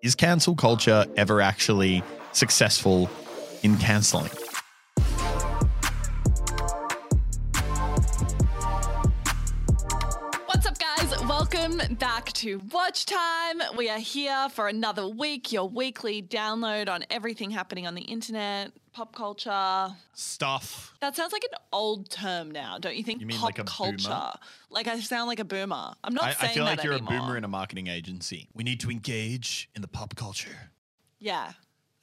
Is cancel culture ever actually successful in canceling? Welcome back to Watch Time. We are here for another week, your weekly download on everything happening on the internet, pop culture. Stuff. That sounds like an old term now, don't you think? You mean pop like a culture. boomer? Like I sound like a boomer. I'm not I, saying I feel like you're anymore. a boomer in a marketing agency. We need to engage in the pop culture. Yeah.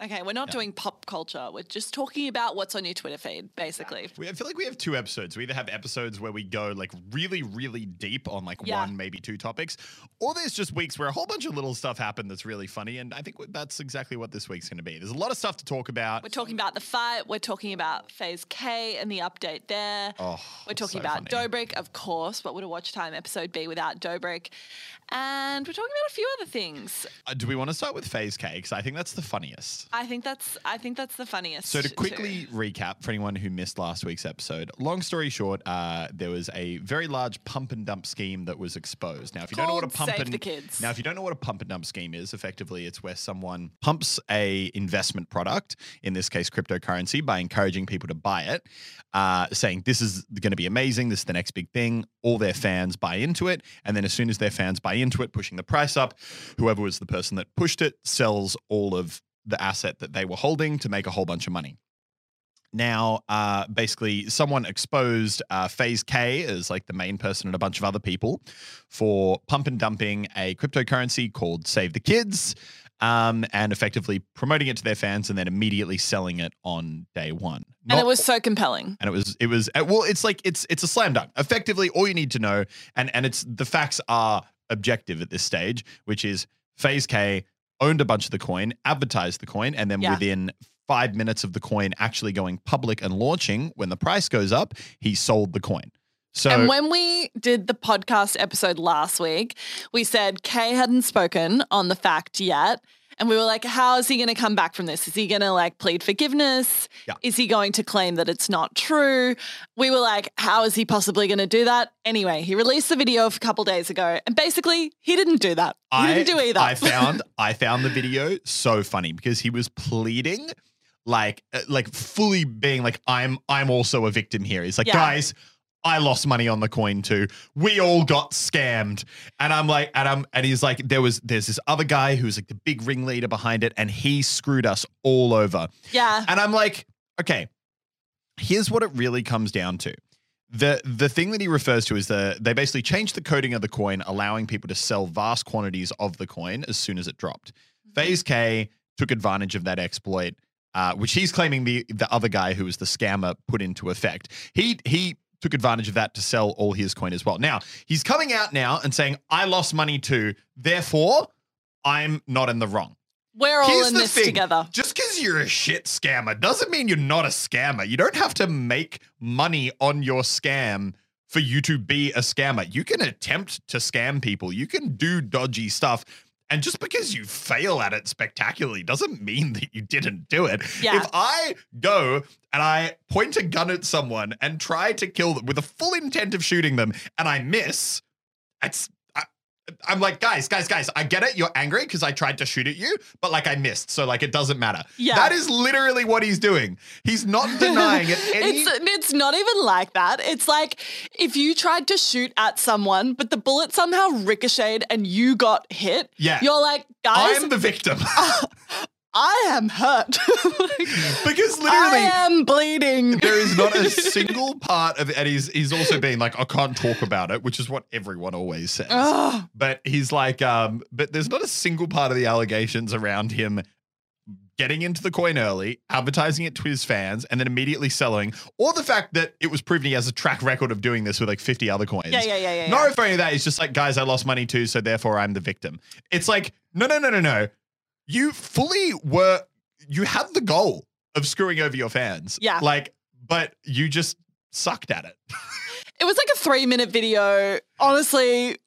Okay, we're not doing pop culture. We're just talking about what's on your Twitter feed, basically. We, I feel like we have two episodes. We either have episodes where we go like really, really deep on like Yeah. one, maybe two topics, or there's just weeks where a whole bunch of little stuff happened that's really funny. And I think that's exactly what this week's going to be. There's a lot of stuff to talk about. We're talking about the fight. We're talking about FaZe Kay and the update there. Oh, we're talking so about funny. Dobrik, of course. What would a watch time episode be without Dobrik? And we're talking about a few other things. Uh, do we want to start with FaZe Kay? Because I think that's the funniest. I think that's I think that's the funniest. So to too. quickly recap for anyone who missed last week's episode, long story short, uh, there was a very large pump and dump scheme that was exposed. Now, if you don't know what a pump Save and the Kids. now if you don't know what a pump and dump scheme is, effectively it's where someone pumps a investment product, in this case cryptocurrency, by encouraging people to buy it, uh, saying this is going to be amazing, this is the next big thing. All their fans buy into it, and then as soon as their fans buy into it, pushing the price up, whoever was the person that pushed it sells all of the asset that they were holding to make a whole bunch of money. Now, uh, basically, someone exposed uh, FaZe Kay as like the main person and a bunch of other people for pump and dumping a cryptocurrency called Save the Kids, um, and effectively promoting it to their fans and then immediately selling it on day one. and it was so compelling. and it was it was uh, well it's like it's it's a slam dunk effectively all you need to know and and it's the facts are objective at this stage which is FaZe Kay owned a bunch of the coin advertised the coin and then Yeah. within five minutes of the coin actually going public and launching when the price goes up he sold the coin so and when we did the podcast episode last week, we said Kay hadn't spoken on the fact yet. And we were like, how is he going to come back from this? Is he going to like plead forgiveness? Yeah. Is he going to claim that it's not true? We were like, how is he possibly going to do that? Anyway, he released the video a couple days ago and basically he didn't do that. He I, didn't do either. I found I found the video so funny because he was pleading like uh, like fully being like I'm I'm also a victim here. He's like, Yeah. guys, I lost money on the coin too. We all got scammed. And I'm like, and I'm and he's like, there was there's this other guy who's like the big ringleader behind it, and he screwed us all over. yeah. And I'm like, okay, here's what it really comes down to. The the thing that he refers to is the they basically changed the coding of the coin, allowing people to sell vast quantities of the coin as soon as it dropped. FaZe Kay took advantage of that exploit, uh, which he's claiming the the other guy who was the scammer put into effect. He he took advantage of that to sell all his coin as well. Now he's coming out now and saying, "I lost money too, therefore I'm not in the wrong." We're all Here's in this thing. together. Just because you're a shit scammer doesn't mean you're not a scammer. You don't have to make money on your scam for you to be a scammer. You can attempt to scam people, you can do dodgy stuff. And just because you fail at it spectacularly doesn't mean that you didn't do it. Yeah. If I go and I point a gun at someone and try to kill them with a full intent of shooting them and I miss, it's I, I'm like, guys, guys, guys, I get it. You're angry because I tried to shoot at you, but like I missed. So like it doesn't matter. Yeah. That is literally what he's doing. He's not denying it. Any, It's it's not even like that. It's like if you tried to shoot at someone, but the bullet somehow ricocheted and you got hit. Yeah. You're like, guys, I'm the victim. I am hurt. because literally, I am bleeding. there is not a single part of and he's he's also being like, I can't talk about it, which is what everyone always says. Ugh. But he's like, um, but there's not a single part of the allegations around him getting into the coin early, advertising it to his fans, and then immediately selling, or the fact that it was proven he has a track record of doing this with like 50 other coins. Yeah, yeah, yeah, yeah. Not yeah. any of that is just like, guys, I lost money too, so therefore I'm the victim. It's like, no, no, no, no, no. You fully were, you had the goal of screwing over your fans. Yeah. Like, but you just sucked at it. It was like a three minute video. Honestly,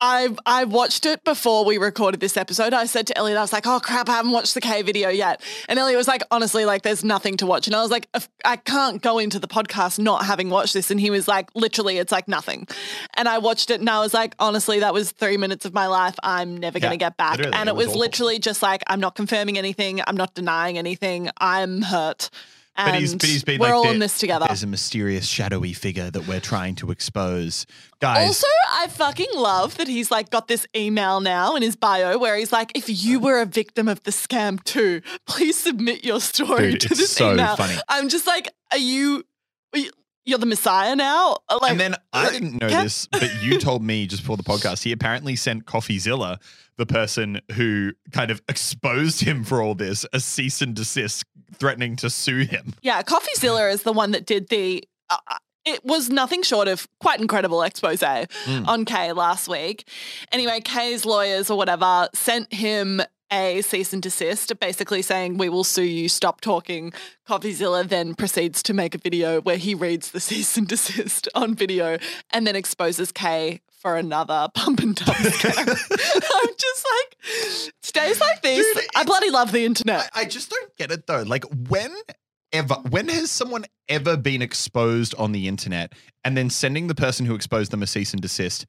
I I watched it before we recorded this episode. I said to Elliot, I was like, "Oh crap, I haven't watched the K video yet." And Elliot was like, "Honestly, like, there's nothing to watch." And I was like, "I can't go into the podcast not having watched this." And he was like, "Literally, it's like nothing." And I watched it, and I was like, "Honestly, that was three minutes of my life. I'm never gonna get back." and it it was was literally just like, "I'm not confirming anything. I'm not denying anything. I'm hurt." And But he's, but he's been we're like, all in this together. There's a mysterious, shadowy figure that we're trying to expose. Guys, Also, I fucking love that he's like got this email now in his bio where he's like, if you were a victim of the scam too, please submit your story Dude, to it's this so email. funny. I'm just like, are you, are you- you're the messiah now? Uh, like, and then I didn't know this, but you told me just before the podcast, he apparently sent CoffeeZilla, the person who kind of exposed him for all this, a cease and desist, threatening to sue him. yeah, CoffeeZilla is the one that did the. Uh, it was nothing short of quite incredible expose Mm. on Kay last week. Anyway, Kay's lawyers or whatever sent him a cease and desist, basically saying, We will sue you, stop talking. CoffeeZilla then proceeds to make a video where he reads the cease and desist on video and then exposes Kay for another pump and dump. I'm just like, days like these, Dude, I bloody love the internet. I, I just don't get it though. Like, when ever, when has someone ever been exposed on the internet and then sending the person who exposed them a cease and desist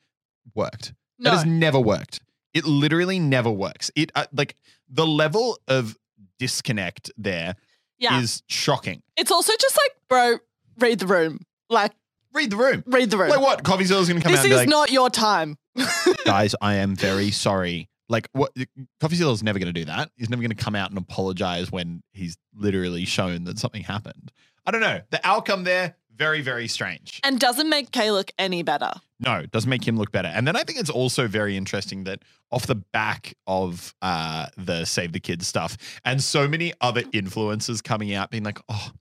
worked? That No. has never worked. It literally never works. It uh, like the level of disconnect there is yeah. shocking. It's also just like, bro, read the room. Like, Read the room. read the room. Like what? CoffeeZilla's gonna come this out and is like, not your time. guys, I am very sorry. Like what? CoffeeZilla's never gonna do that. He's never gonna come out and apologize when he's literally shown that something happened. I don't know. The outcome there, very, very strange. And doesn't make Kay look any better. No, doesn't make him look better. And then I think it's also very interesting that off the back of uh, the Save the Kids stuff and so many other influencers coming out being like, oh,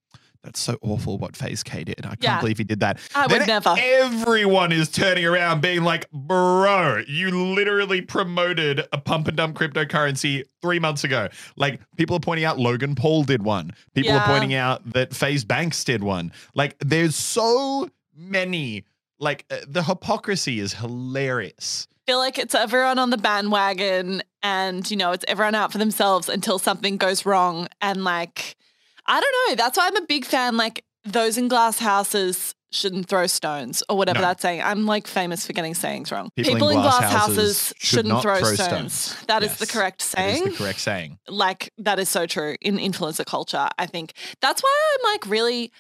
that's so awful what FaZe Kay did. I can't Yeah. believe he did that. I would never. Everyone is turning around being like, bro, you literally promoted a pump and dump cryptocurrency three months ago. Like people are pointing out Logan Paul did one. People Yeah. are pointing out that FaZe Banks did one. Like there's so many like uh, the hypocrisy is hilarious. feel like it's everyone on the bandwagon and you know it's everyone out for themselves until something goes wrong and like i don't know. That's why i'm a big fan like those in glass houses shouldn't throw stones or whatever No. that's saying i'm like famous for getting sayings wrong. People in glass houses should shouldn't not throw, stones. That is the Yes, correct That saying is the correct saying. like that is so true in influencer culture i think. That's why i'm like really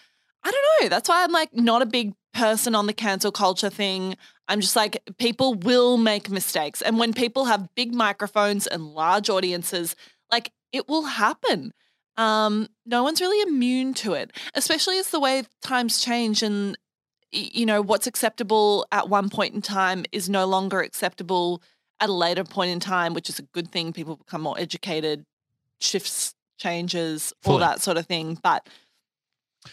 i don't know. That's why i'm like not a big person on the cancel culture thing. I'm just like people will make mistakes. And when people have big microphones and large audiences like it will happen um no one's really immune to it especially as the way times change and you know what's acceptable at one point in time is no longer acceptable at a later point in time which is a good thing people become more educated shifts changes all that sort of thing but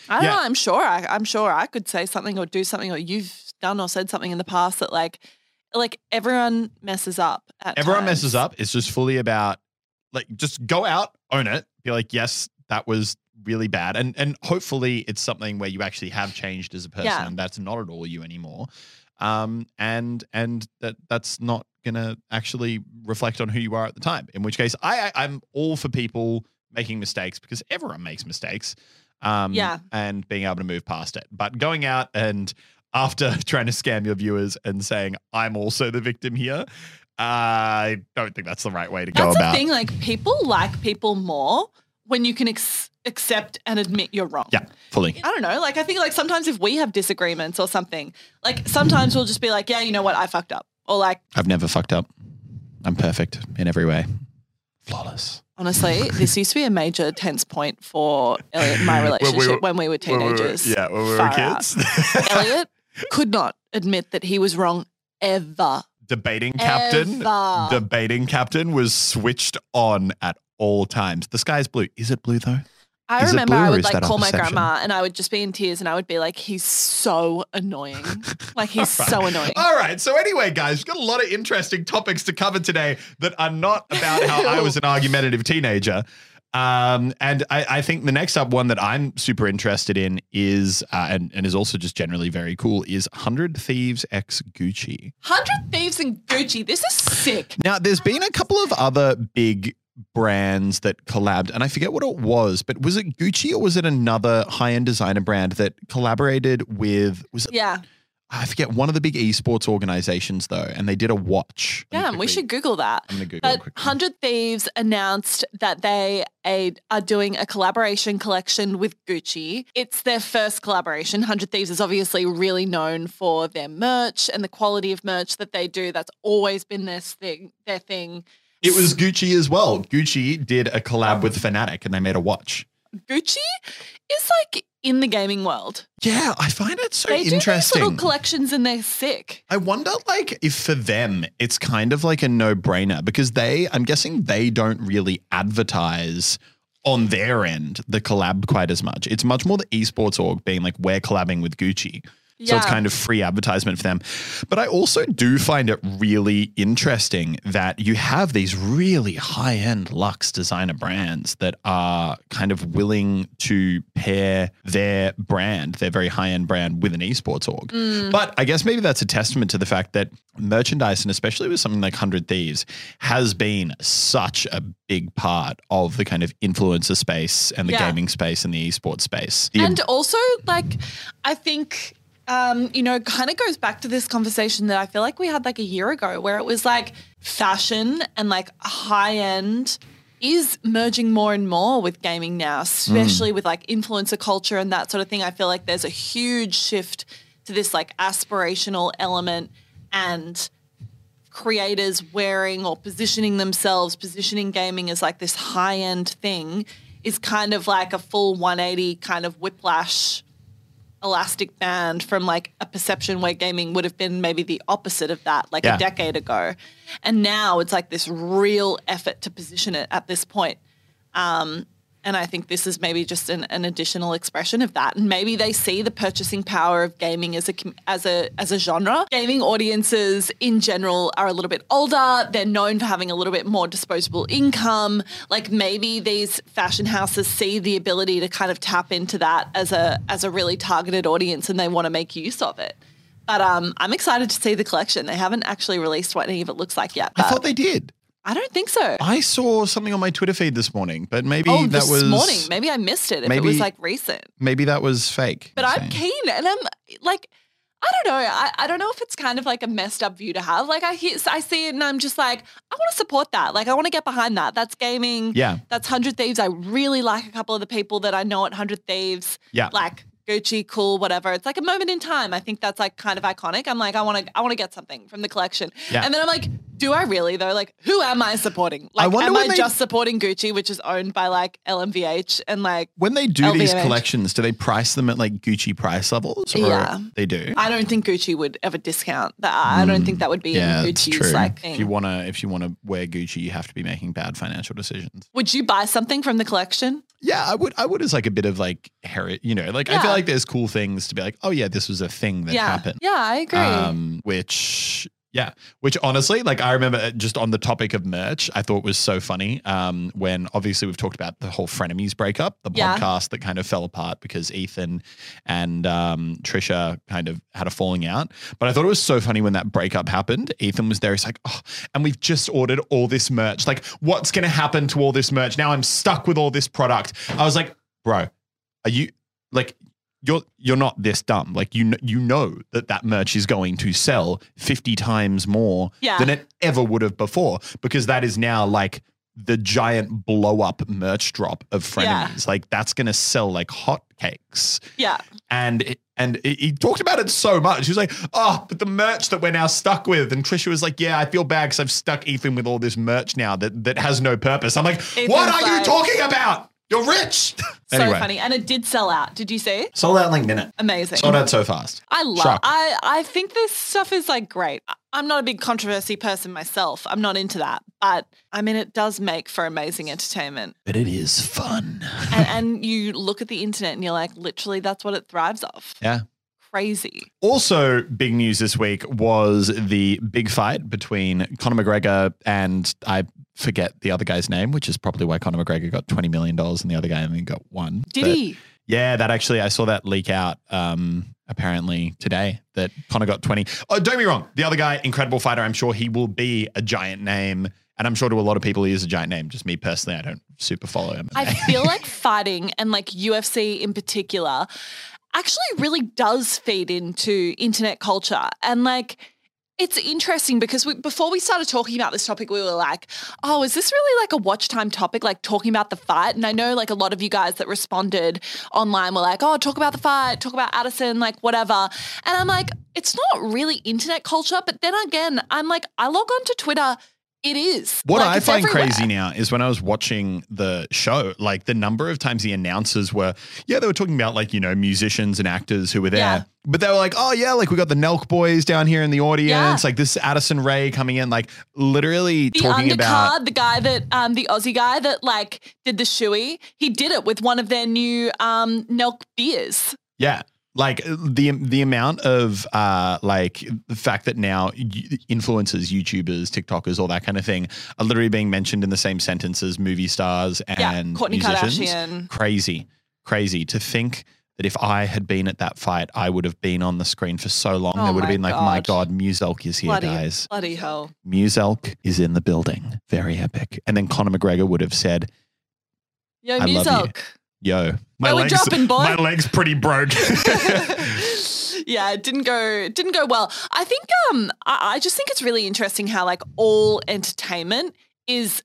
i don't Yeah. know i'm sure I, i'm sure i could say something or do something or you've done or said something in the past that like like everyone messes up at Everyone messes up. It's just fully about like just go out, own it, be like, yes, that was really bad. And and hopefully it's something where you actually have changed as a person Yeah. and that's not at all you anymore. Um and and that that's not gonna actually reflect on who you are at the time. In which case I, I I'm all for people making mistakes because everyone makes mistakes. Um Yeah. and being able to move past it. But going out and after trying to scam your viewers and saying I'm also the victim here, I don't think that's the right way to go That's about. the thing. Like people like people more when you can ex- accept and admit you're wrong. Yeah, fully. I don't know. Like I think like sometimes if we have disagreements or something, like sometimes we'll just be like, yeah, you know what, I fucked up, or like I've never fucked up. I'm perfect in every way. Flawless. honestly, this used to be a major tense point for Elliot and my When we relationship were- when we were teenagers. yeah, when we were kids. Elliot could not admit that he was wrong ever. Debating captain. Ever. Debating captain was switched on at all times. The sky is blue. Is it blue though? I Is remember I would like call my perception? grandma and I would just be in tears and I would be like, he's so annoying. like he's so annoying. All right. So anyway, guys, we've got a lot of interesting topics to cover today that are not about how I was an argumentative teenager. Um, and I, I think the next up one that I'm super interested in is, uh, and, and is also just generally very cool, is 100 Thieves X Gucci. 100 Thieves and Gucci. This is sick. Now, there's been a couple of other big brands that collabed, and I forget what it was, but was it Gucci or was it another high end designer brand that collaborated with, was it, Yeah. I forget, one of the big esports organizations though, and they did a watch. Yeah. We should Google that. I'm to Google But 100 Thieves announced that they a, are doing a collaboration collection with Gucci. It's their first collaboration. 100 Thieves is obviously really known for their merch and the quality of merch that they do. That's always been their thing. Their thing. It was Gucci as well. Gucci did a collab with Fnatic and they made a watch. Gucci is like in the gaming world. Yeah, I find it so interesting. they do these interesting. little collections and they're sick. I wonder, like, if for them it's kind of like a no-brainer because they, I'm guessing they don't really advertise on their end the collab quite as much. It's much more the esports org being like, we're collabing with Gucci. So it's kind of free advertisement for them. But I also do find it really interesting that you have these really high end luxe designer brands that are kind of willing to pair their brand, their very high end brand, with an esports org. Mm. But I guess maybe that's a testament to the fact that merchandise, and especially with something like 100 Thieves, has been such a big part of the kind of influencer space and the Yeah. gaming space and the esports space. The And also, like, I think, um, you know, kind of goes back to this conversation that I feel like we had like a year ago where it was like fashion and like high end is merging more and more with gaming now, especially with like influencer culture and that sort of thing. I feel like there's a huge shift to this like aspirational element and creators wearing or positioning themselves, positioning gaming as like this high end thing is kind of like a full 180 kind of whiplash elastic band from like a perception where gaming would have been maybe the opposite of that like Yeah. a decade ago. And now it's like this real effort to position it at this point. Um, and I think this is maybe just an, an additional expression of that. And maybe they see the purchasing power of gaming as a as a as a genre. Gaming audiences in general are a little bit older. They're known for having a little bit more disposable income. Like maybe these fashion houses see the ability to kind of tap into that as a as a really targeted audience, and they want to make use of it. But um, I'm excited to see the collection. They haven't actually released what any of it looks like yet. I thought they did. I don't think so. I saw something on my Twitter feed this morning, but maybe oh, that this was morning. Maybe I missed it if it was like recent. maybe that was fake. But I'm saying. keen, and I'm like, I don't know. I, I don't know if it's kind of like a messed up view to have. Like I hear, I see it, and I'm just like, I want to support that. Like I want to get behind that. That's gaming. Yeah. That's Hundred Thieves. I really like a couple of the people that I know at Hundred Thieves. Yeah. Like Gucci, cool, whatever. It's like a moment in time. I think that's like kind of iconic. I'm like, I want to, I want to get something from the collection. Yeah. And then I'm like, do I really though? Like, who am I supporting? Like, wonder am when I they- just supporting Gucci, which is owned by like LMVH and like When they do these LVMH. collections, do they price them at like Gucci price levels? Or Yeah. They do. I don't think Gucci would ever discount that. I don't think that would be yeah, in Gucci's true. like if thing. you wanna if you wanna wear Gucci, you have to be making bad financial decisions. would you buy something from the collection? Yeah, I would I would as like a bit of like heritage, you know, like I feel like there's cool things to be like, oh yeah, this was a thing that yeah. happened. Yeah, I agree. Um, which yeah, which honestly, like I remember uh, just on the topic of merch, I thought was so funny. Um, when obviously we've talked about the whole frenemies breakup, the Yeah. podcast that kind of fell apart because Ethan and um, Trisha kind of had a falling out. But I thought it was so funny when that breakup happened. Ethan was there. He's like, oh, and we've just ordered all this merch. Like, what's going to happen to all this merch? Now I'm stuck with all this product. I was like, bro, are you like you're you're not this dumb. Like you you know that that merch is going to sell 50 times more Yeah. than it ever would have before because that is now like the giant blow up merch drop of Yeah. frenemies. Like that's going to sell like hotcakes. yeah. And it, and he he talked about it so much. He was like, "Oh, but the merch that we're now stuck with." And Trisha was like, "Yeah, I feel bad because I've stuck Ethan with all this merch now that that has no purpose." I'm like, "What Ethan's are you talking about? You're rich. So anyway, funny. And it did sell out. Did you see? sold out in like a minute. Amazing. Sold out so fast. I love Shock. I I think this stuff is like great. I- I'm not a big controversy person myself. I'm not into that. But I mean it does make for amazing entertainment. But it is fun. and, and you look at the internet and you're like, literally that's what it thrives off. Yeah. Crazy. Also, big news this week was the big fight between Conor McGregor and I forget the other guy's name, which is probably why Conor McGregor got twenty million dollars and the other guy only got one. Did But- he? Yeah, that actually I saw that leak out um apparently today that Conor got 20. Oh, don't get me wrong. The other guy, incredible fighter, I'm sure he will be a giant name. And I'm sure to a lot of people he is a giant name. Just me personally, I don't super follow him. I feel like fighting and like UFC in particular actually really does feed into internet culture. And like, it's interesting because we, before we started talking about this topic, we were like, oh, is this really like a watch time topic, like talking about the fight? And I know like a lot of you guys that responded online were like, oh, talk about the fight, talk about Addison, like whatever. And I'm like, it's not really internet culture. But then again, I'm like, I log on to Twitter. It is. What Like, I find everywhere. crazy now is when I was watching the show, like the number of times the announcers were, yeah, they were talking about like, you know, musicians and actors who were there. Yeah. But they were like, oh, yeah, like we got the Nelk boys down here in the audience. Yeah. Like this Addison Rae coming in, like literally the talking undercard, about. the guy that um the Aussie guy that like did the shoey, he did it with one of their new um Nelk beers. Yeah. Like the the amount of uh like the fact that now influencers, YouTubers, TikTokers, all that kind of thing are literally being mentioned in the same sentence as movie stars and yeah, Kourtney musicians. Kardashian. Crazy, crazy to think that if I had been at that fight, I would have been on the screen for so long. Oh there would have been like, my God. God, Muselk is here, Bloody, guys. bloody hell. Muselk is in the building. Very epic. And then Conor McGregor would have said, Yo, I love you. Muselk. "Yo, my Yo, we're legs, dropping, boy." my legs pretty broke." yeah, it didn't go didn't go well. I think um I, I just think it's really interesting how like all entertainment is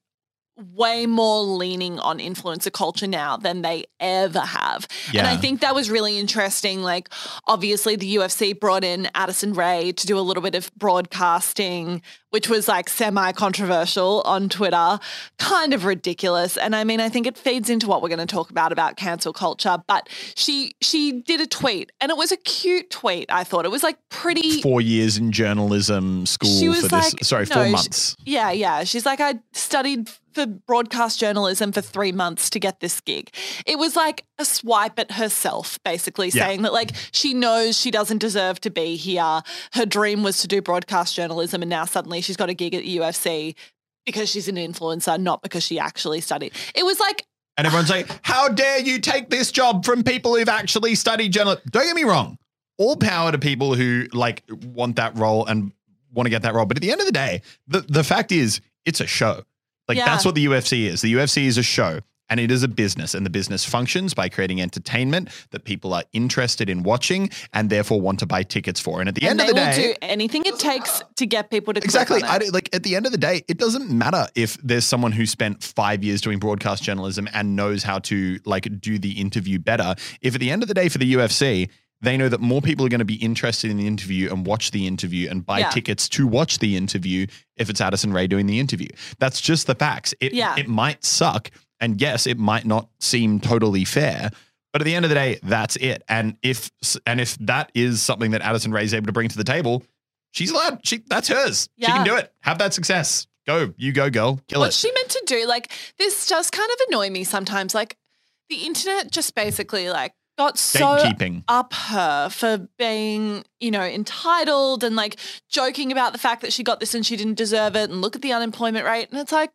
way more leaning on influencer culture now than they ever have. Yeah. And I think that was really interesting. Like, obviously, the UFC brought in Addison Rae to do a little bit of broadcasting, which was like semi controversial on Twitter, kind of ridiculous. And I mean, I think it feeds into what we're going to talk about about cancel culture. But she she did a tweet, and it was a cute tweet. I thought it was like pretty. four years in journalism school She was for this. like- sorry, no, four she- months. Yeah, yeah. She's like, I studied for broadcast journalism for three months to get this gig. It was like a swipe at herself, basically Yeah. saying that like she knows she doesn't deserve to be here. Her dream was to do broadcast journalism, and now suddenly she's got a gig at the UFC because she's an influencer, not because she actually studied. It was like And everyone's like, "How dare you take this job from people who've actually studied journalism?" Don't get me wrong. All power to people who like want that role and want to get that role. But at the end of the day, the the fact is, it's a show. Like Yeah. that's what the UFC is. The UFC is a show. And it is a business, and the business functions by creating entertainment that people are interested in watching and therefore want to buy tickets for. And at the and end of the will day, do anything it takes to get people to Exactly. I like at the end of the day, it doesn't matter if there's someone who spent five years doing broadcast journalism and knows how to like do the interview better. If at the end of the day for the UFC, they know that more people are going to be interested in the interview and watch the interview and buy Yeah. tickets to watch the interview if it's Addison Rae doing the interview. That's just the facts. It Yeah. it might suck. And yes, it might not seem totally fair. But at the end of the day, that's it. And if and if that is something that Addison Rae is able to bring to the table, she's allowed. She that's hers. Yeah. She can do it. Have that success. Go, you go, girl. Kill What's it. she meant to do? Like, this does kind of annoy me sometimes. Like, the internet just basically like got so up her for being, you know, entitled and like joking about the fact that she got this and she didn't deserve it. And look at the unemployment rate. And it's like,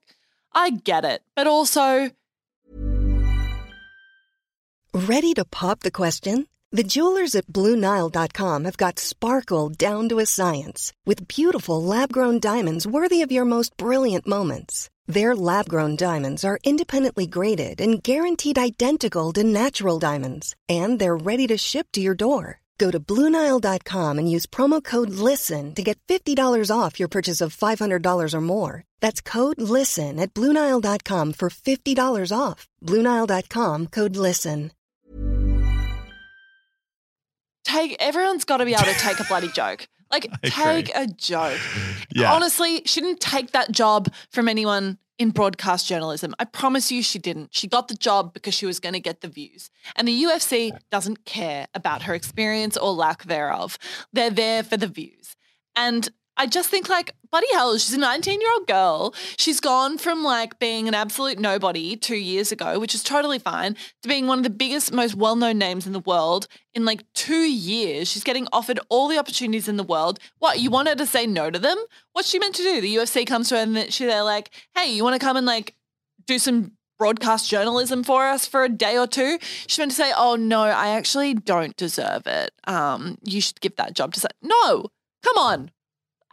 I get it, but also, Ready to pop the question? The jewelers at BlueNile.com have got sparkle down to a science with beautiful lab grown diamonds worthy of your most brilliant moments. Their lab grown diamonds are independently graded and guaranteed identical to natural diamonds, and they're ready to ship to your door. Go to BlueNile.com and use promo code LISTEN to get $50 off your purchase of $500 or more. That's code LISTEN at BlueNile.com for $50 off. BlueNile.com code LISTEN. take everyone's got to be able to take a bloody joke. Like, take a joke. Yeah. Honestly, she didn't take that job from anyone in broadcast journalism. I promise you she didn't. She got the job because she was going to get the views. And the UFC doesn't care about her experience or lack thereof. They're there for the views. And I just think like bloody hell, she's a 19 year old girl. She's gone from like being an absolute nobody two years ago, which is totally fine, to being one of the biggest, most well known names in the world in like two years. She's getting offered all the opportunities in the world. What you want her to say no to them? What's she meant to do? The UFC comes to her and she they're like, hey, you want to come and like do some broadcast journalism for us for a day or two. She's meant to say, "Oh no, I actually don't deserve it. Um, you should give that job to say no. Come on,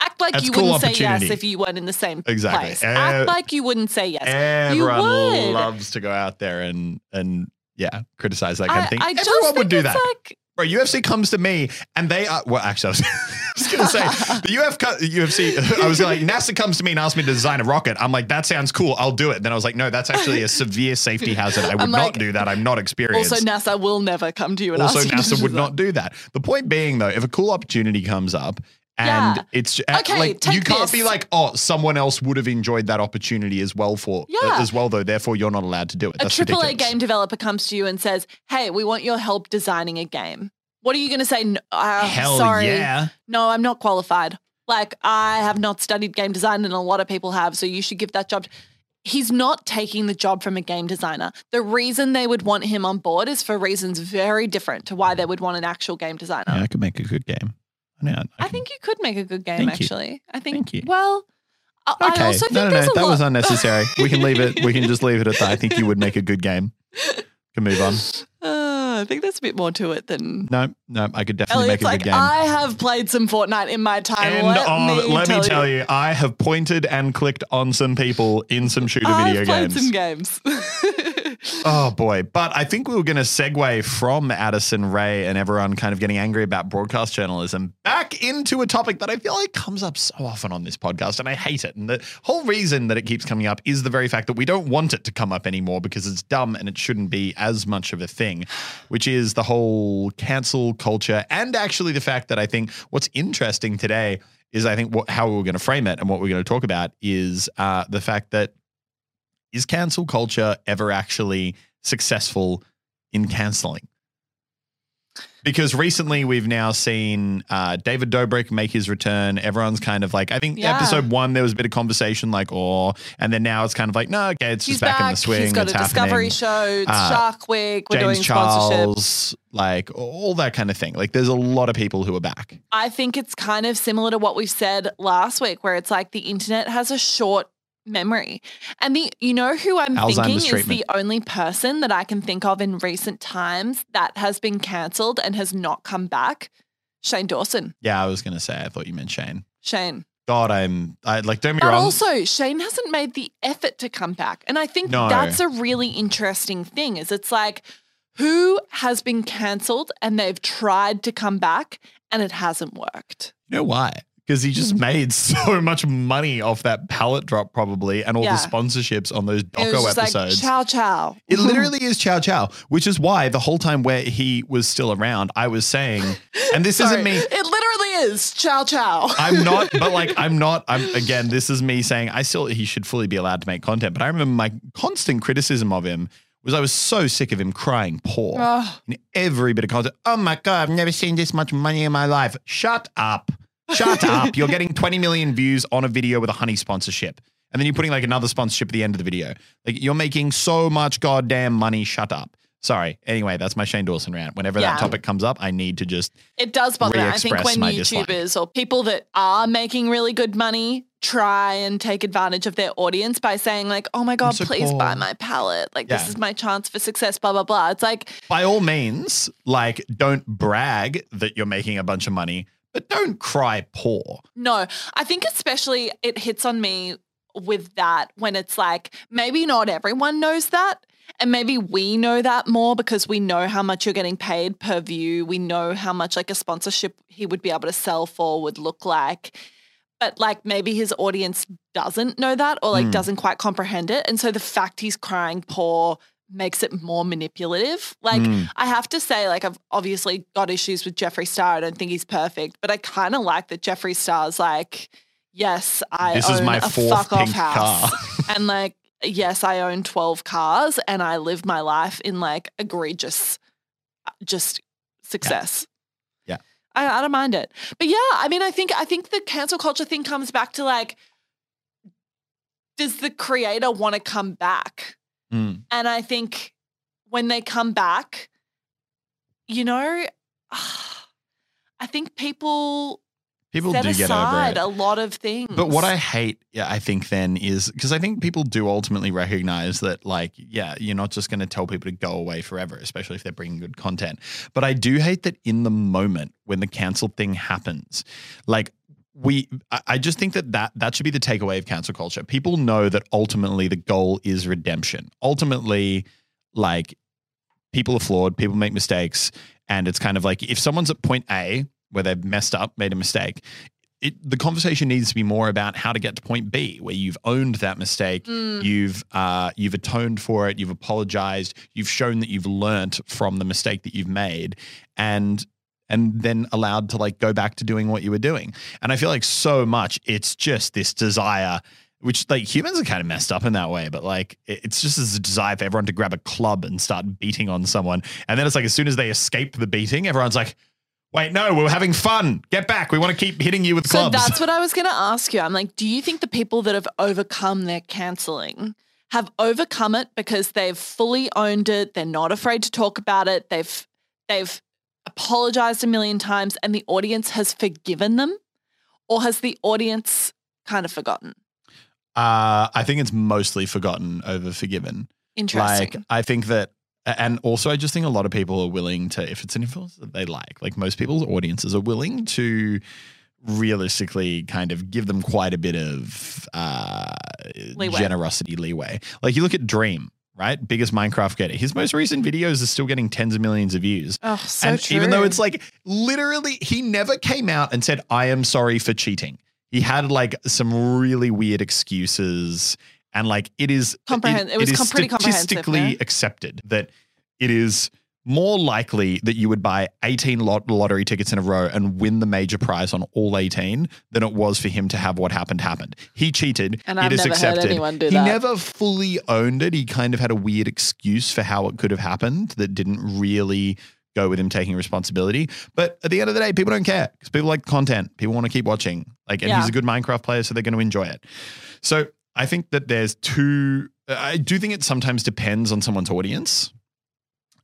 Act like That's you cool wouldn't say yes if you weren't in the same Exactly. place. Uh, Act like you wouldn't say yes. you Everyone would. loves to go out there and and yeah, criticize that kind I, of thing. I just Everyone would do that. like Bro, UFC comes to me and they are well. Actually, I was, was gonna say the Uf, UFC. I was like, NASA comes to me and asks me to design a rocket. I'm like, that sounds cool. I'll do it. Then I was like, no, that's actually a severe safety hazard. I would I'm not do that. I'm not experienced. also NASA will never come to you and Also, ask you to NASA would not do that. The point being, though, if a cool opportunity comes up. And Yeah. it's Okay, like you can't this. be like, oh, someone else would have enjoyed that opportunity as well for Yeah. as well though. Therefore, you're not allowed to do it. That's A AAA ridiculous. game developer comes to you and says, "Hey, we want your help designing a game." What are you going to say? "No, Uh, Hell sorry, yeah! no, I'm not qualified. Like I have not studied game design, and a lot of people have. So you should give that job. He's not taking the job from a game designer. The reason they would want him on board is for reasons very different to why they would want an actual game designer. Yeah, I could make a good game. Yeah, I think you could make a good game, Thank you. actually. I think. Thank you. Well, I, I Okay. also think no, no, no. That lot. was unnecessary. we can leave it. We can just leave it at that. I think you would make a good game. Can move on. Uh, I think there's a bit more to it than. No, no, I could definitely Elliot's make a like, good game. I have played some Fortnite in my time. and let oh, me let tell me tell you. you, I have pointed and clicked on some people in some shooter video games. I've video played games. some games. Oh boy. But I think we were going to segue from Addison Rae and everyone kind of getting angry about broadcast journalism back into a topic that I feel like comes up so often on this podcast and I hate it. And the whole reason that it keeps coming up is the very fact that we don't want it to come up anymore because it's dumb and it shouldn't be as much of a thing, which is the whole cancel culture and actually the fact that I think what's interesting today is I think what, how we're going to frame it and what we're going to talk about is uh, the fact that is cancel culture ever actually successful in canceling? Because recently we've now seen uh, David Dobrik make his return. Everyone's kind of like, I think Yeah. episode one there was a bit of conversation like, oh, and then now it's kind of like, no, okay, it's He's just back, back. in the swing. He's got a Discovery happening. show. It's Uh, Shark Week. We're James doing. Charles, like all that kind of thing. Like there's a lot of people who are back. I think it's kind of similar to what we said last week, where it's like the internet has a short memory. And the you know who I'm Alzheimer's thinking is treatment. the only person that I can think of in recent times that has been cancelled and has not come back? Shane Dawson. Yeah, I was gonna say. I thought you meant Shane. Shane. God, I'm. I like. Don't be But wrong. also, Shane hasn't made the effort to come back. And I think No. that's a really interesting thing is it's like who has been cancelled and they've tried to come back and it hasn't worked. You know why? Because he Mm. just made so much money off that pallet drop, probably, and all Yeah. the sponsorships on those Doco episodes. like chow chow. it literally is Chow Chow, which is why the whole time where he was still around, I was saying, and this isn't me. It literally is chow chow. I'm not, but like, I'm not. I'm again. This is me saying I still he should fully be allowed to make content. But I remember my constant criticism of him was I was so sick of him crying poor Ugh. in every bit of content. Oh my god, I've never seen this much money in my life. Shut up, shut up. You're getting 20 million views on a video with a honey sponsorship, and then you're putting like another sponsorship at the end of the video. Like you're making so much goddamn money. Shut up. Sorry. Anyway, that's my Shane Dawson rant. Whenever Yeah. that topic comes up, I need to just It does bother me. I think when my dislike. YouTubers or people that are making really good money try and take advantage of their audience by saying like, "Oh my god, so please buy my palette. Like Yeah. this is my chance for success." Blah blah blah. It's like by all means, like, don't brag that you're making a bunch of money, but don't cry poor. No, I think especially it hits on me with that when it's like maybe not everyone knows that. And maybe we know that more because we know how much you're getting paid per view. We know how much like a sponsorship he would be able to sell for would look like. But like maybe his audience doesn't know that or like Hmm. doesn't quite comprehend it. And so the fact he's crying poor makes it more manipulative. Like Hmm. I have to say, like I've obviously got issues with Jeffree Star. I don't think he's perfect, but I kind of like that Jeffree Star's like, yes, I This own a fuck off house. car. and like, yes, I own 12 cars and I live my life in like egregious, uh, just success. Yeah. I, I don't mind it. But yeah, I mean, I think, I think the cancel culture thing comes back to like, does the creator want to come back? Mm. And I think when they come back, you know, I think people, People set do get over aside it. a lot of things. But what I hate, yeah, I think then is because I think people do ultimately recognize that, like, yeah, you're not just going to tell people to go away forever, especially if they're bringing good content. But I do hate that in the moment when the cancel thing happens, like, we, I- just think that, that that should be the takeaway of cancel culture. People know that ultimately the goal is redemption. Ultimately, like, people are flawed, people make mistakes. And it's kind of like if someone's at point A where they've messed up, made a mistake, it, the conversation needs to be more about how to get to point B, where you've owned that mistake, Mm. you've uh, you've atoned for it, you've apologized, you've shown that you've learnt from the mistake that you've made, and and then allowed to like go back to doing what you were doing. And I feel like so much it's just this desire. Which like humans are kind of messed up in that way, but like it's just this desire for everyone to grab a club and start beating on someone, and then it's like as soon as they escape the beating, everyone's like, "Wait, no, we're having fun. Get back. We want to keep hitting you with So clubs." that's what I was going to ask you. I'm like, do you think the people that have overcome their canceling have overcome it because they've fully owned it? They're not afraid to talk about it. They've they've apologized a million times, and the audience has forgiven them, or has the audience kind of forgotten? Uh, I think it's mostly forgotten over forgiven. Interesting. Like, I think that, and also I just think a lot of people are willing to, if it's an influence that they like, like most people's audiences are willing to realistically kind of give them quite a bit of uh, Leeway. generosity leeway. Like you look at Dream, right? Biggest Minecraft creator. His most recent videos are still getting tens of millions of views. oh, so and true. even though it's like literally, he never came out and said, I am sorry for cheating. He had like some really weird excuses. And like it is Comprehen- it was is com- pretty comprehensive, statistically yeah. accepted that it is more likely that you would buy 18 lot lottery tickets in a row and win the major prize on all 18 than it was for him to have what happened happened. He cheated. And it I've is never heard accepted. anyone do he that. never fully owned it. He kind of had a weird excuse for how it could have happened that didn't really go with him taking responsibility. But at the end of the day, people don't care because people like content. People want to keep watching. Like, and Yeah. he's a good Minecraft player, so they're going to enjoy it. So I think that there's two. I do think it sometimes depends on someone's audience.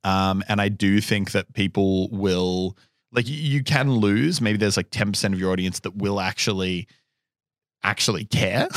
Um, and I do think that people will like you, you can lose. Maybe there's like 10% of your audience that will actually actually care.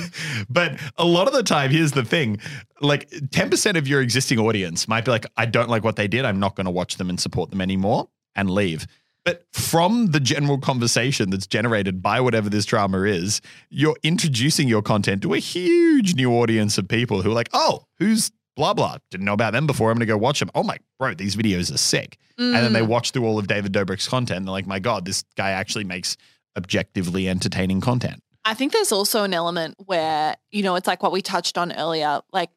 but a lot of the time, here's the thing like 10% of your existing audience might be like, I don't like what they did. I'm not going to watch them and support them anymore and leave. But from the general conversation that's generated by whatever this drama is, you're introducing your content to a huge new audience of people who are like, oh, who's blah, blah? Didn't know about them before. I'm going to go watch them. Oh my, bro, these videos are sick. And then they Mm. watch through all of David Dobrik's content. And they're like, my God, this guy actually makes objectively entertaining content. I think there's also an element where, you know, it's like what we touched on earlier, like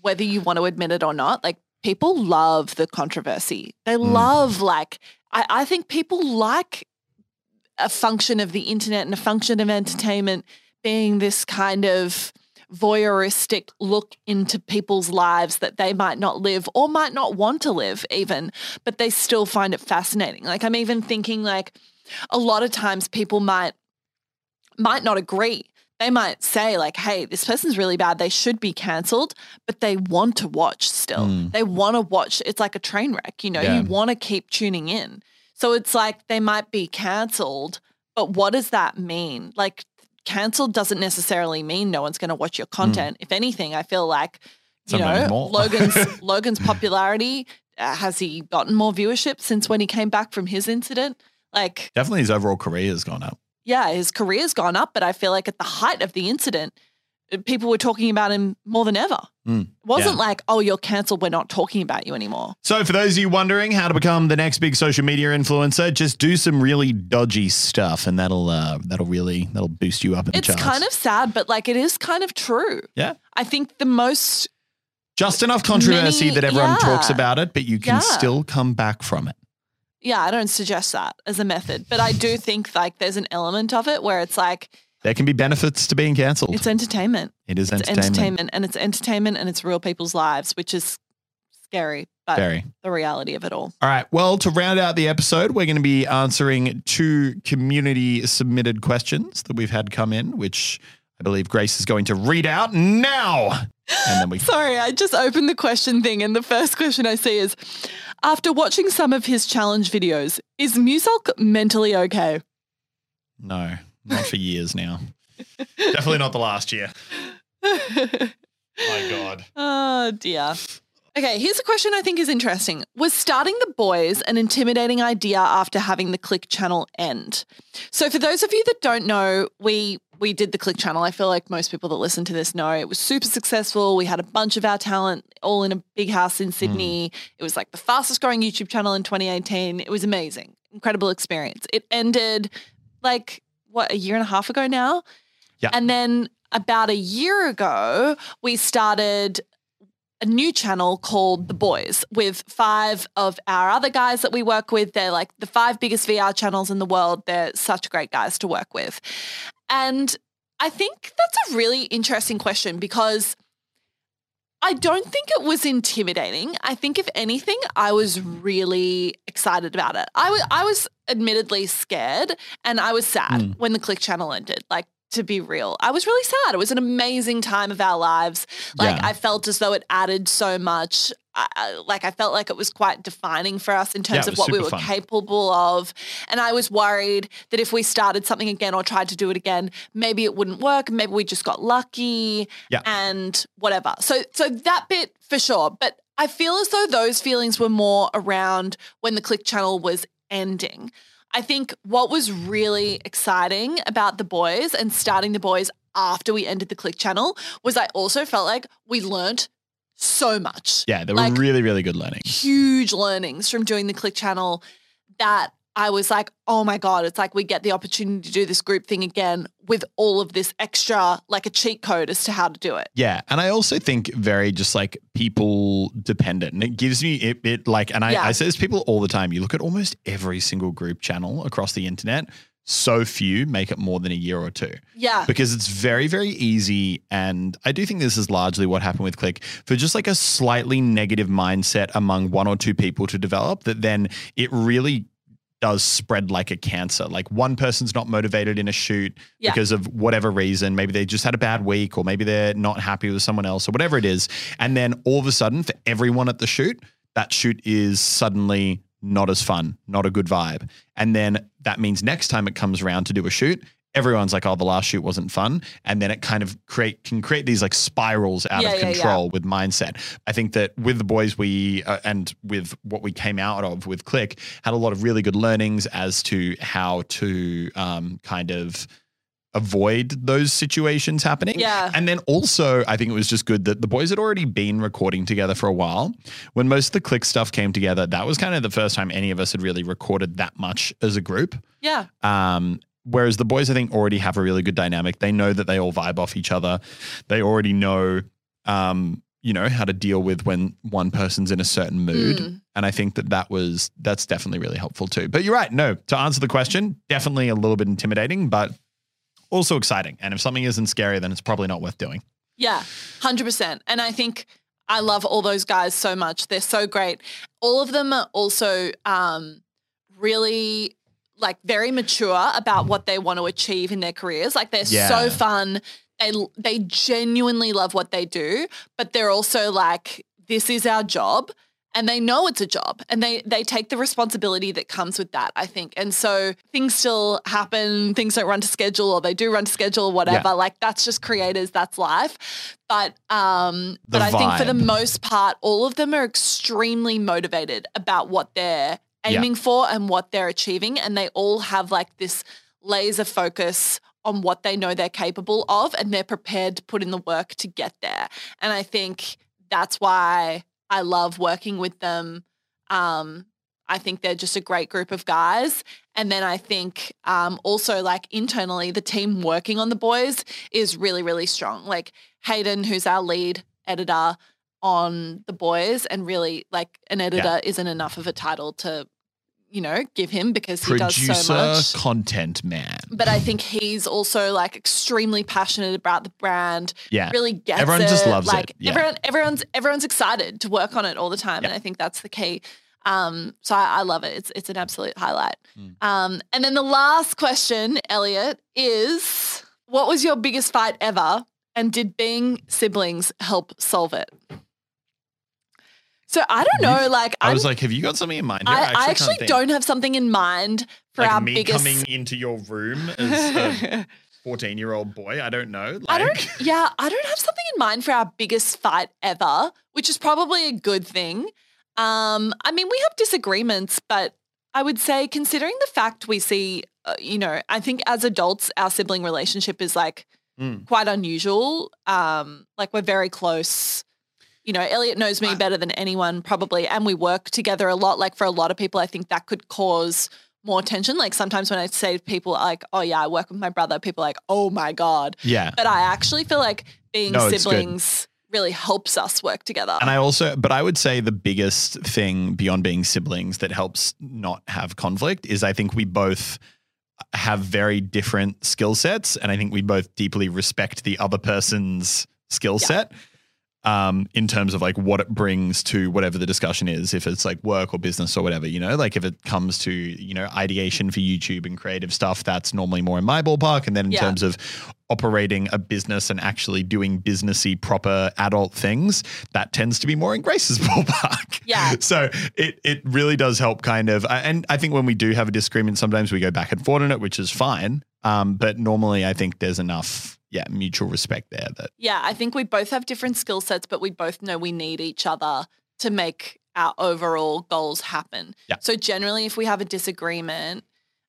whether you want to admit it or not, like people love the controversy. They Mm. love, like, I, I think people like a function of the internet and a function of entertainment being this kind of voyeuristic look into people's lives that they might not live or might not want to live even but they still find it fascinating. Like i'm even thinking like a lot of times people might might not agree. They might say like hey this person's really bad. They should be cancelled but they want to watch still. Mm. they want to watch it's like a train wreck you know Yeah. you want to keep tuning in. So it's like they might be cancelled but what does that mean? Like cancelled doesn't necessarily mean no one's going to watch your content. If anything i feel like you know logan's logan's popularity uh, has he gotten more viewership since when he came back from his incident? Like Definitely his overall career has gone up. yeah, his career's gone up, but I feel like at the height of the incident, people were talking about him more than ever. Mm, It wasn't yeah. like, oh, you're cancelled, we're not talking about you anymore. So, for those of you wondering how to become the next big social media influencer, just do some really dodgy stuff, and that'll uh, that'll really that'll boost you up in It's the charts. It's kind of sad, but like it is kind of true. yeah, I think the most, just enough controversy Many- that everyone yeah. talks about it, but you can Yeah. still come back from it. yeah, I don't suggest that as a method, but I do think like there's an element of it where it's like, there can be benefits to being cancelled. It's entertainment. It is It's entertainment. entertainment, and it's entertainment, and it's real people's lives, which is scary, but Very. the reality of it all. All right. Well, to round out the episode, we're going to be answering two community submitted questions that we've had come in, which I believe Grace is going to read out now. And then we Sorry, I just opened the question thing, and the first question I see is After watching some of his challenge videos, is Muselk mentally okay? no, not for years now. Definitely not the last year. My God. Oh, dear. Okay, here's a question I think is interesting. Was starting the boys an intimidating idea after having the Click channel end? So, for those of you that don't know, we we did the Click channel. I feel like most people that listen to this know it was super successful. We had a bunch of our talent all in a big house in Sydney. Mm. It was like the fastest growing YouTube channel in 2018. It was amazing, incredible experience. It ended like what a year and a half ago now. Yeah. And then about a year ago, we started a new channel called The Boys with five of our other guys that we work with. They're like the five biggest VR channels in the world. They're such great guys to work with. And I think that's a really interesting question because I don't think it was intimidating. I think, if anything, I was really excited about it. I wa- I was admittedly scared and I was sad Mm. when the Click channel ended. Like, to be real, I was really sad. It was an amazing time of our lives. Like, Yeah. I felt as though it added so much. I, like, I felt like it was quite defining for us in terms it of what we were fun. capable of. And I was worried that if we started something again or tried to do it again, maybe it wouldn't work. Maybe we just got lucky Yeah. and whatever. So so that bit for sure. But I feel as though those feelings were more around when the click channel was ending. I think what was really exciting about the boys and starting the boys after we ended the click channel was I also felt like we learnt so much Yeah, there Like- were really, really good learnings. huge learnings from doing the click channel that I was like, oh my God, it's like we get the opportunity to do this group thing again with all of this extra, like a cheat code as to how to do it. Yeah, and I also think very just like people dependent, and it gives me it, it like, and I, Yeah. I say this to people all the time. You look at almost every single group channel across the internet. So few make it more than a year or two Yeah. because it's very, very easy. And I do think this is largely what happened with Click for just like a slightly negative mindset among one or two people to develop that then it really does spread like a cancer. Like one person's not motivated in a shoot Yeah. because of whatever reason. Maybe they just had a bad week or maybe they're not happy with someone else or whatever it is. And then all of a sudden, for everyone at the shoot, that shoot is suddenly not as fun, not a good vibe. And then that means next time it comes around to do a shoot, everyone's like, oh, the last shoot wasn't fun. And then it kind of create can create these like spirals out Yeah, of yeah, yeah. control with mindset. I think that with the boys, we uh, and with what we came out of with Click, had a lot of really good learnings as to how to um, kind of avoid those situations happening. Yeah. And then also, I think it was just good that the boys had already been recording together for a while. When most of the Click stuff came together, that was kind of the first time any of us had really recorded that much as a group. Yeah. Um, whereas the boys, I think, already have a really good dynamic. They know that they all vibe off each other. They already know, um, you know, how to deal with when one person's in a certain mood. Mm. And I think that that was that's definitely really helpful too. But you're right. No, to answer the question, definitely a little bit intimidating, but also exciting. And if something isn't scary, then it's probably not worth doing. Yeah, 100%. And I think I love all those guys so much. They're so great. All of them are also um, really like very mature about what they want to achieve in their careers. Like they're Yeah. so fun. They they genuinely love what they do, but they're also like this is our job and they know it's a job and they they take the responsibility that comes with that i think and so things still happen things don't run to schedule or they do run to schedule or whatever Yeah. like that's just creators that's life but um The but i think for the most part all of them are extremely motivated about what they're Yeah. aiming for and what they're achieving and they all have like this laser focus on what they know they're capable of and they're prepared to put in the work to get there and i think that's why I love working with them. Um, I think they're just a great group of guys. And then I think um, also like internally, the team working on the boys is really, really strong. Like Hayden, who's our lead editor on the boys, and really like an editor isn't enough of a title to, you know, give him because he does so Producer, much. content man. But I think he's also like extremely passionate about the brand. Yeah. Really gets Everyone it. just loves it. like, Yeah. Everyone, everyone's everyone's excited to work on it all the time, and I think that's the key. Um, so I, I love it. It's it's an absolute highlight. Mm. Um, and then the last question, Elliot, is what was your biggest fight ever, and did being siblings help solve it? So I don't know. You've- Like I I'm- was like, have you got something in mind? Here? I, I actually think. don't have something in mind for like our me biggest. coming into your room as a 14 year old boy. I don't know. Like, I don't. Yeah, I don't have something in mind for our biggest fight ever, which is probably a good thing. Um, I mean, we have disagreements, but I would say, considering the fact we see, uh, you know, I think as adults, our sibling relationship is like Mm. quite unusual. Um, like we're very close. You know, Elliot knows me better than anyone probably, and we work together a lot. Like for a lot of people, I think that could cause more tension. Like sometimes when I say to people, like, "Oh yeah, I work with my brother," people are like, "Oh my god." Yeah. But I actually feel like being No, siblings really helps us work together. And I also, but I would say the biggest thing beyond being siblings that helps not have conflict is I think we both have very different skill sets. And I think we both deeply respect the other person's skill Yeah. Um, in terms of like what it brings to whatever the discussion is, if it's like work or business or whatever, you know, like if it comes to, you know, ideation for YouTube and creative stuff, that's normally more in my ballpark. And then in Yeah. terms of operating a business and actually doing businessy proper adult things, that tends to be more in Grace's ballpark. Yeah. So it it really does help kind of and I think when we do have a disagreement, sometimes we go back and forth on it, which is fine. Um, but normally I think there's enough, yeah, mutual respect there that yeah, I think we both have different skill sets, but we both know we need each other to make our overall goals happen. Yeah. So generally, if we have a disagreement,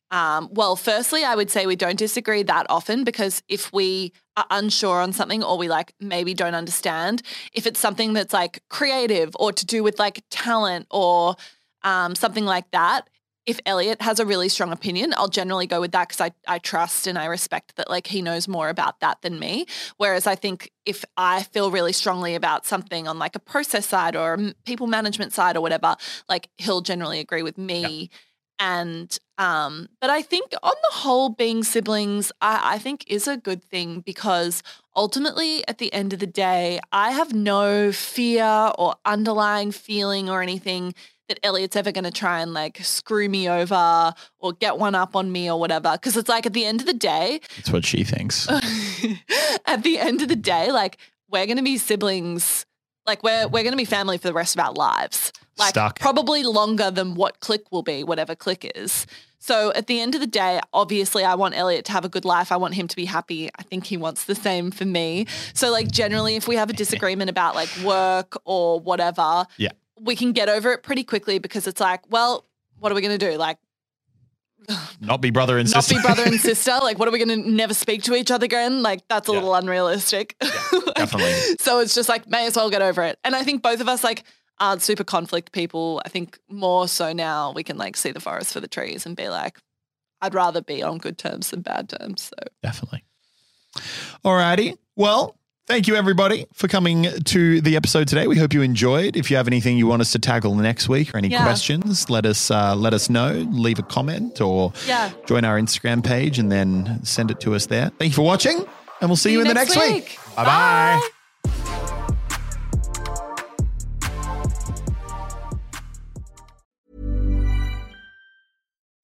um, well, firstly, I would say we don't disagree that often because if we are unsure on something or we like maybe don't understand, if it's something that's like creative or to do with like talent or um, something like that, if Elliot has a really strong opinion, I'll generally go with that because I, I trust and I respect that like he knows more about that than me. Whereas I think if I feel really strongly about something on like a process side or a people management side or whatever, like he'll generally agree with me. And um, but I think on the whole, being siblings, I, I think is a good thing because ultimately, at the end of the day, I have no fear or underlying feeling or anything that Elliot's ever going to try and like screw me over or get one up on me or whatever. Because it's like at the end of the day, that's what she thinks. at the end of the day, like we're going to be siblings. Like we're we're going to be family for the rest of our lives. Like Stuck. probably longer than what Click will be, whatever Click is. So at the end of the day, obviously I want Elliot to have a good life. I want him to be happy. I think he wants the same for me. So like generally if we have a disagreement about like work or whatever, Yeah. We can get over it pretty quickly because it's like, well, what are we going to do? Like Not be brother and sister. not be brother and sister. Like, what are we going to never speak to each other again? Like, that's a Yeah. little unrealistic. Like, definitely. So it's just like, may as well get over it. And I think both of us like aren't super conflict people. I think more so now we can like see the forest for the trees and be like, I'd rather be on good terms than bad terms. So Definitely. Alrighty. Well, thank you everybody for coming to the episode today. We hope you enjoyed. If you have anything you want us to tackle next week or any Yeah. questions, let us uh, let us know. Leave a comment or yeah. join our Instagram page and then send it to us there. Thank you for watching, and we'll see, you in the next week. Bye bye.